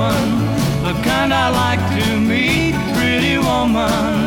woman, the kind I like to meet, pretty woman.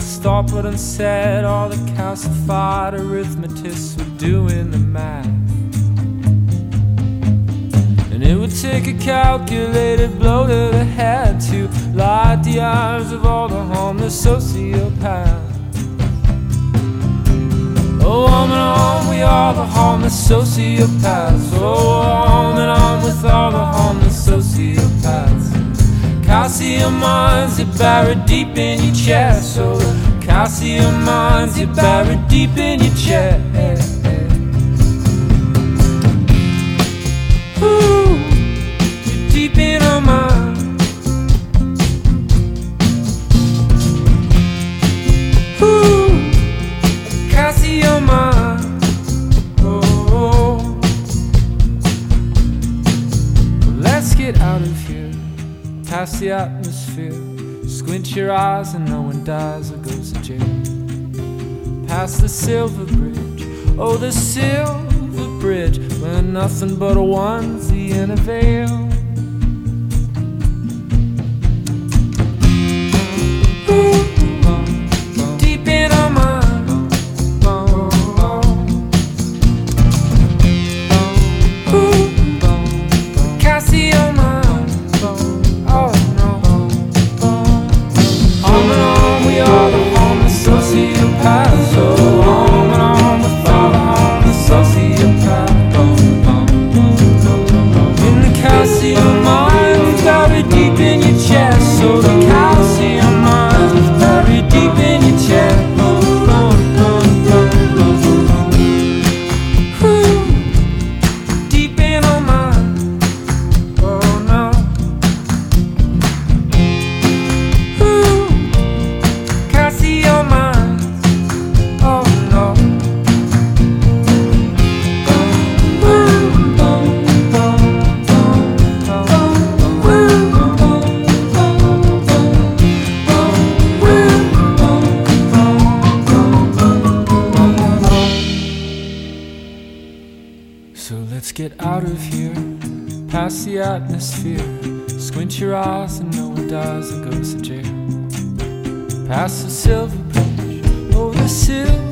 stop thought but said All the calcified arithmetists were doing the math. And it would take a calculated blow to the head to light the eyes of all the harmless sociopaths. Oh, on and on, we are the harmless sociopaths. Oh, on and Calcium ions, are buried deep in your chest. So calcium ions, are buried deep in your chest. your eyes and no one dies or goes to jail. Past the silver bridge, oh, the silver bridge, where nothing but a onesie and a veil. Get out of here, past the atmosphere. Squint your eyes and no one dies and goes to jail. Past the silver bridge, oh the silver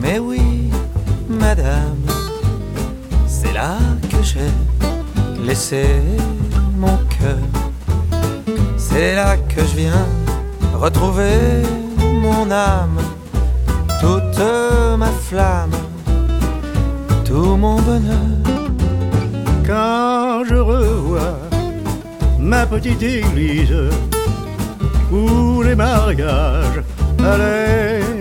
mais oui, madame, c'est là que j'ai laissé mon cœur. C'est là que je viens retrouver mon âme, toute ma flamme, tout mon bonheur. quand je revois ma petite église où les mariages allaient.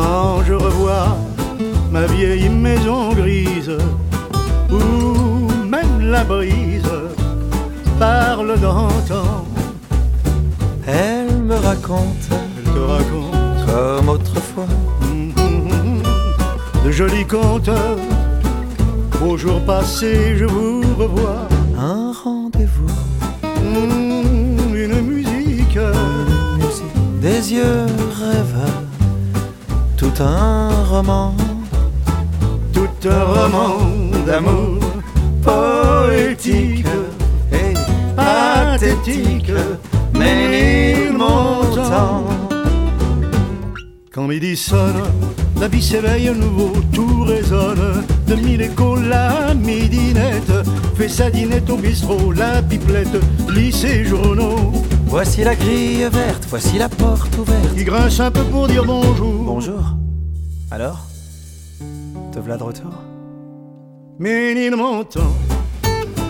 Quand je revois ma vieille maison grise où même la brise parle d'antan. Elle me raconte Elle te raconte comme autrefois de jolis contes. Au jour passé, je vous revois. un rendez-vous, Une musique, une musique, des yeux rêveurs, tout un roman. tout un roman d'amour poétique et pathétique, mais il montant. Quand midi sonne, la vie s'éveille à nouveau, tout résonne. De mille échos, la midinette fait sa dinette au bistrot, la pipelette lit ses journaux. Voici la grille verte, voici la porte ouverte. Il grince un peu pour dire bonjour. Bonjour. Alors Te voilà de retour? Mais il m'entend,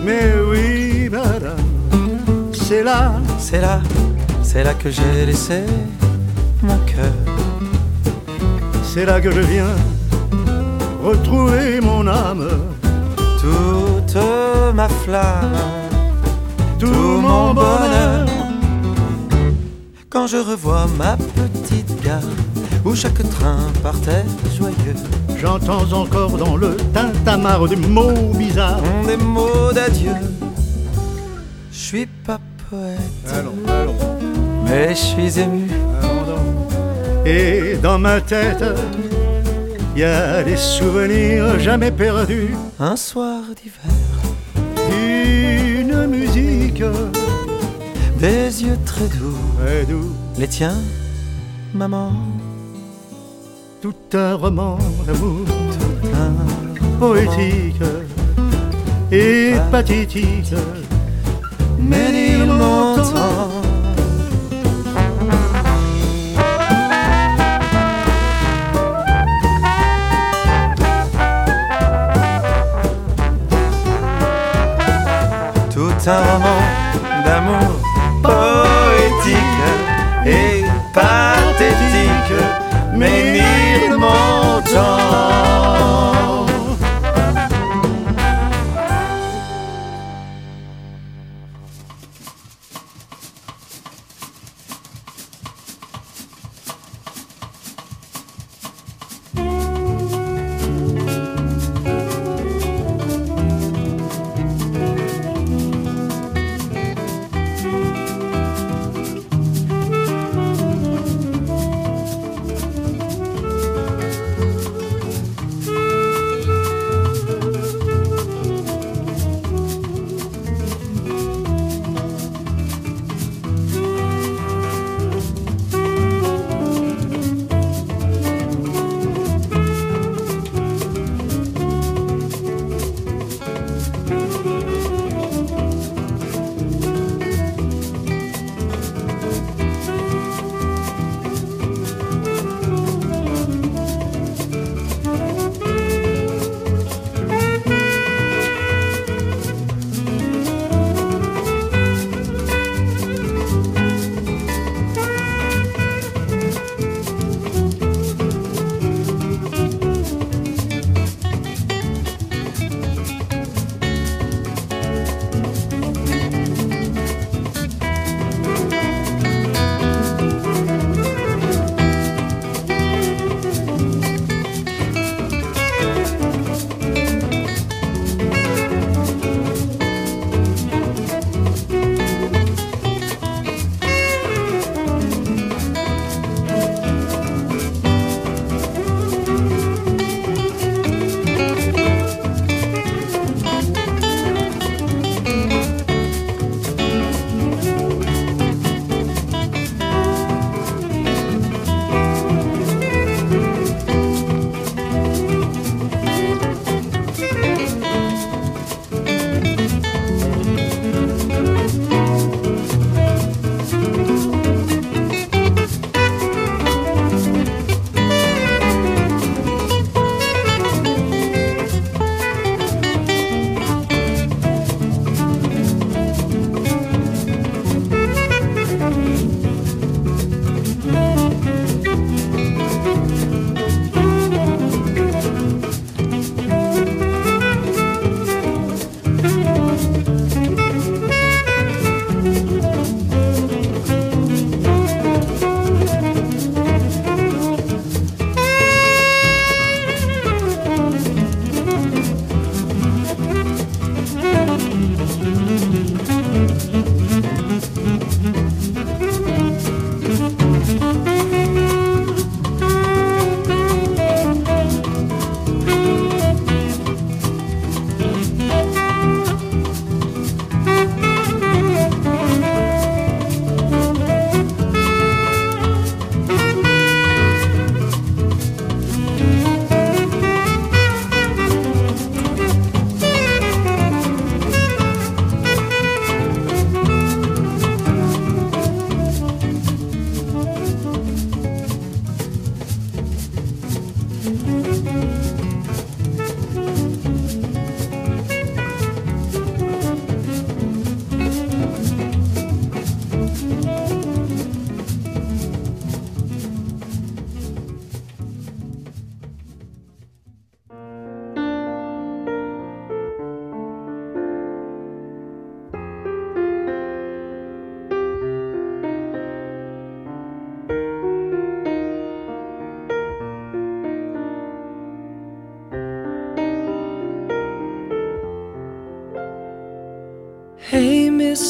mais oui, madame, c'est là, C'est là, c'est là que j'ai laissé mon cœur. c'est là que je viens retrouver mon âme, Toute ma flamme, tout, mon bonheur. Je revois ma petite gare où chaque train partait joyeux. J'entends encore dans le tintamarre des mots bizarres. Des mots d'adieu. Je suis pas poète, Allons, allons, mais je suis ému. allons. Et dans ma tête, il y a des souvenirs jamais perdus. Un soir d'hiver, Une musique des yeux très doux. très doux, Les tiens, maman, tout un roman d'amour un poétique et pathétique. mais il m'entend. Tout un roman d'amour poétique et pathétique,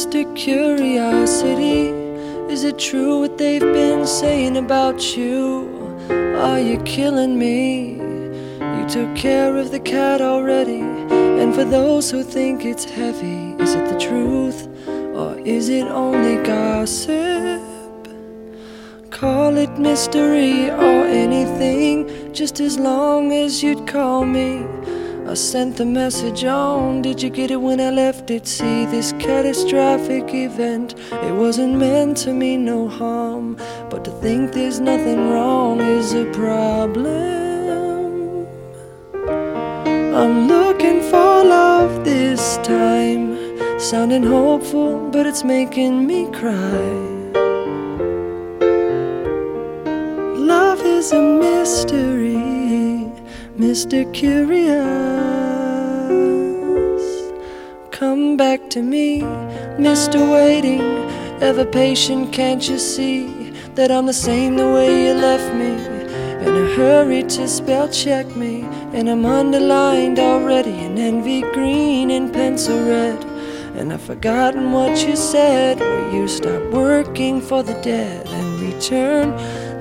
Mr. Curiosity, is it true what they've been saying about you? Are you killing me? You took care of the cat already. And for those who think it's heavy, is it the truth or is it only gossip? Call it mystery or anything, just as long as you'd call me. I sent the message on. Did you get it when I left it? See this catastrophic event. It wasn't meant to mean no harm. But to think there's nothing wrong is a problem. I'm looking for love this time. Sounding hopeful, but it's making me cry. Love is a mystery. Mr. Curious, come back to me, Mr. Waiting, ever patient. Can't you see that I'm the same the way you left me? In a hurry to spell check me, and I'm underlined already in envy green and pencil red. And I've forgotten what you said, where you stop working for the dead and return.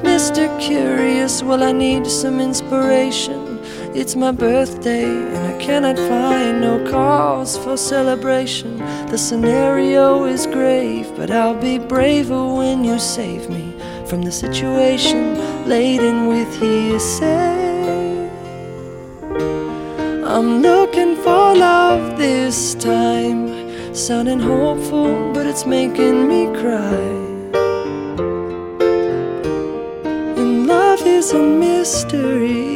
Mr. Curious, well, I need some inspiration. It's my birthday, and I cannot find no cause for celebration. The scenario is grave, but I'll be braver when you save me from the situation laden with hearsay. I'm looking for love this time, sounding hopeful, but it's making me cry. And love is a mystery.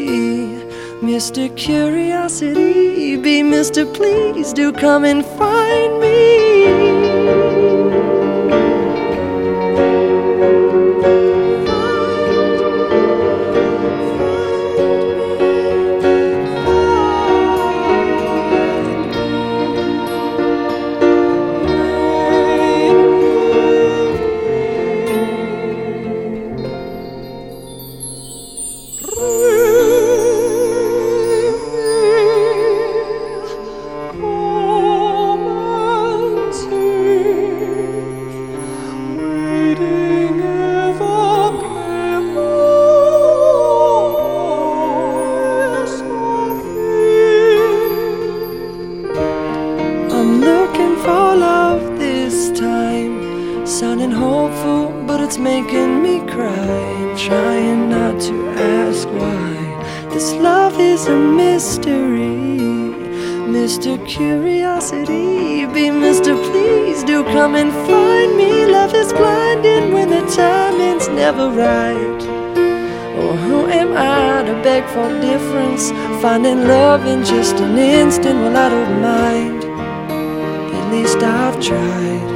Mr. Curiosity, be Mr. Please, do come and find me. Spirit. Finding love in just an instant. Well, I don't mind. At least I've tried.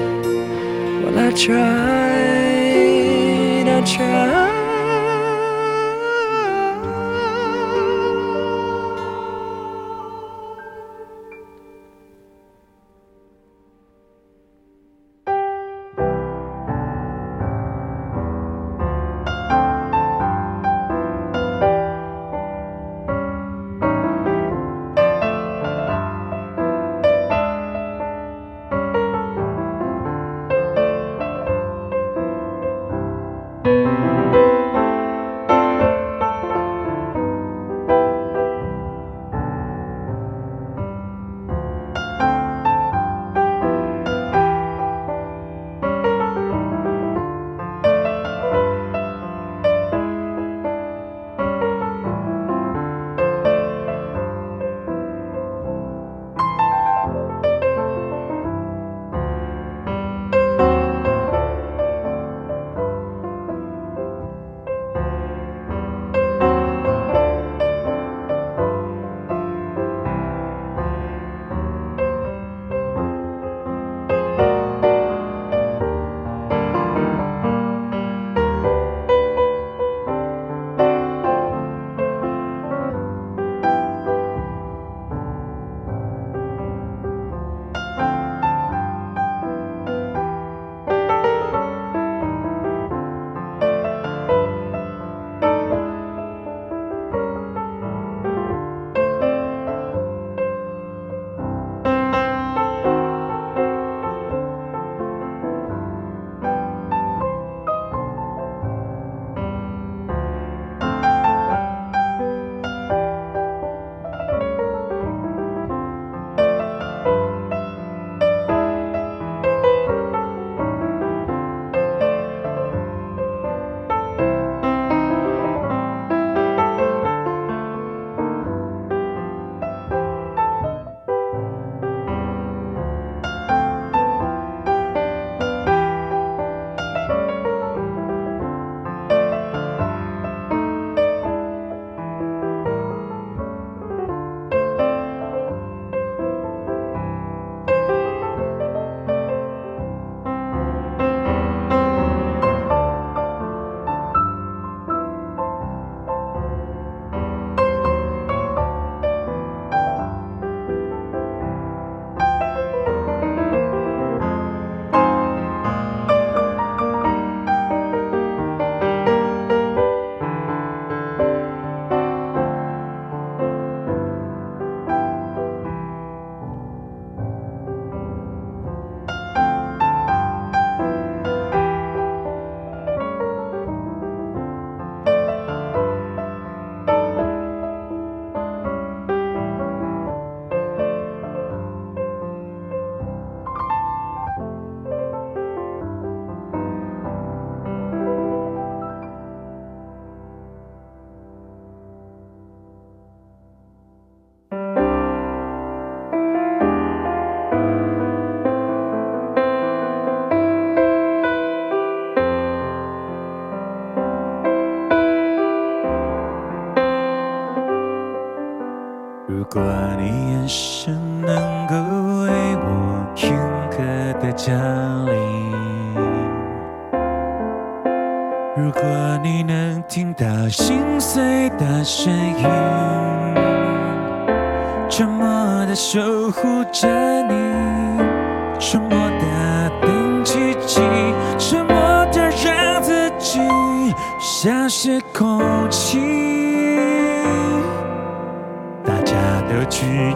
Well, I tried. I tried.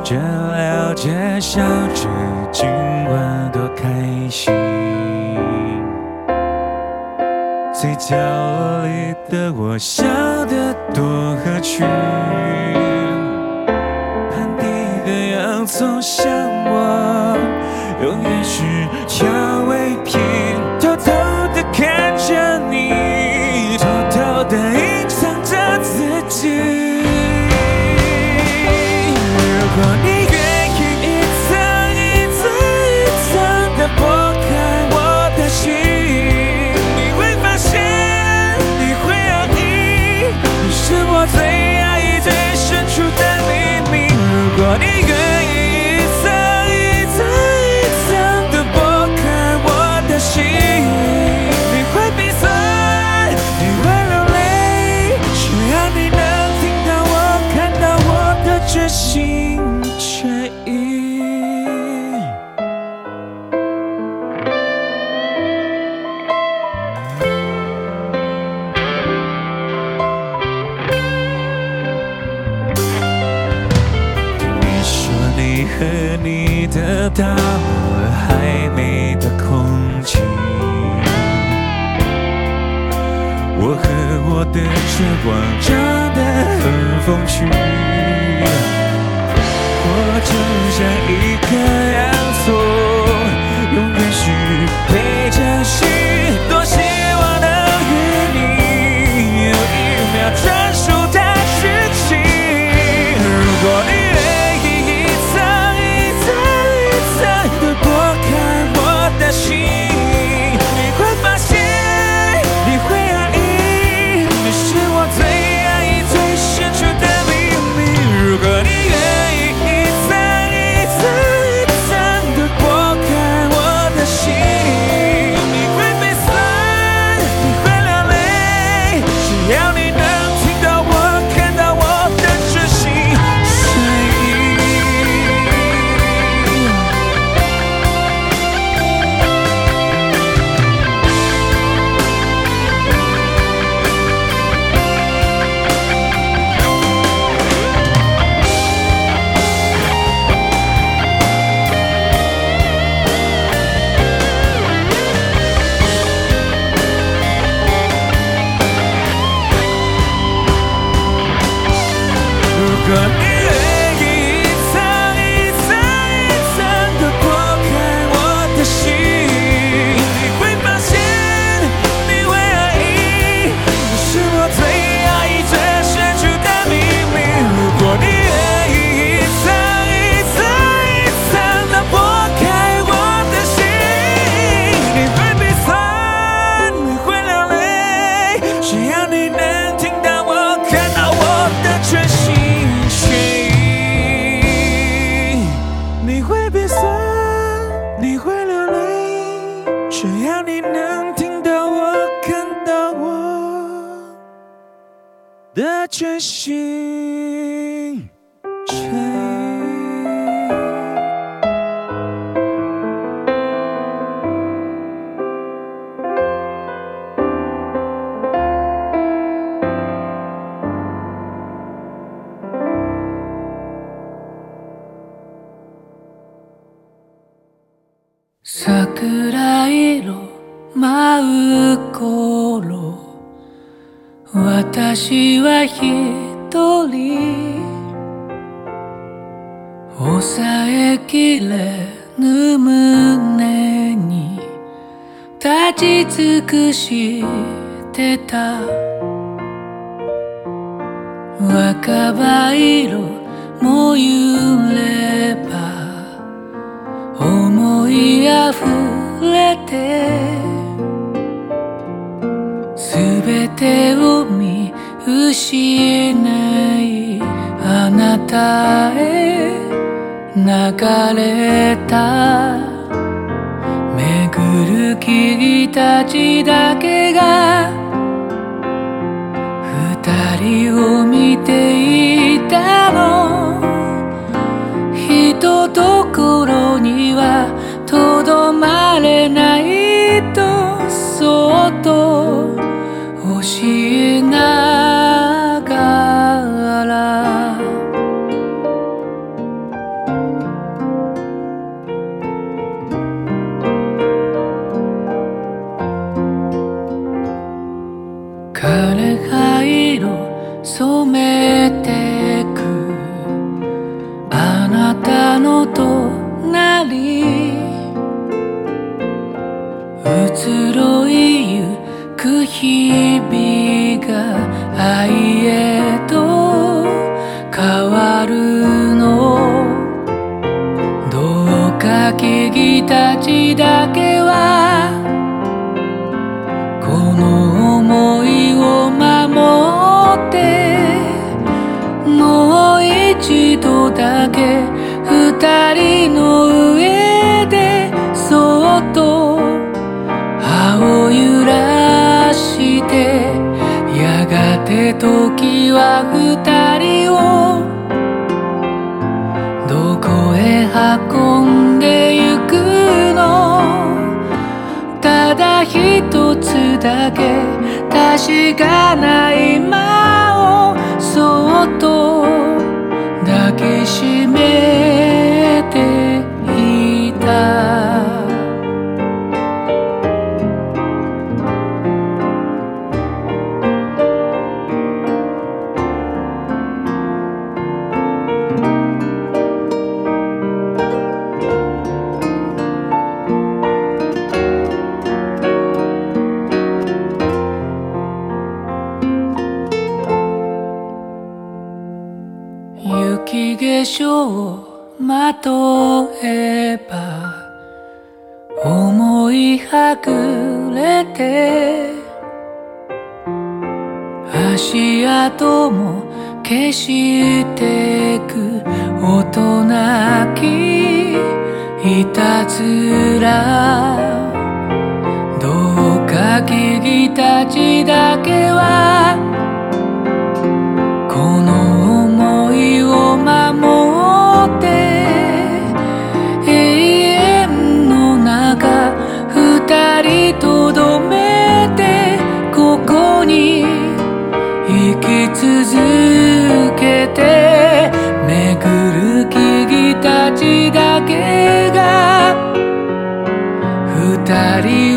这了解，笑着，尽管多开心。最角落里的我，笑得多合群。盘底的洋葱像我，永远是调味。暗い色舞う頃私は一人抑えきれぬ胸に立ち尽くしてた。若葉色も揺れば思いあふれれて全てを見失いあなたへ流れた巡る君たちだけが二人を見ていたの。ひとところには二人の上でそっと葉を揺らしてやがて時は二人を。どこへ運んでゆくの？ただ一つだけ確かな今をそっと。雪化粧をまとえば思いはぐれて足跡も消してく大人きいたずら。どうか木々たちだけは続けて巡る木々たちだけが二人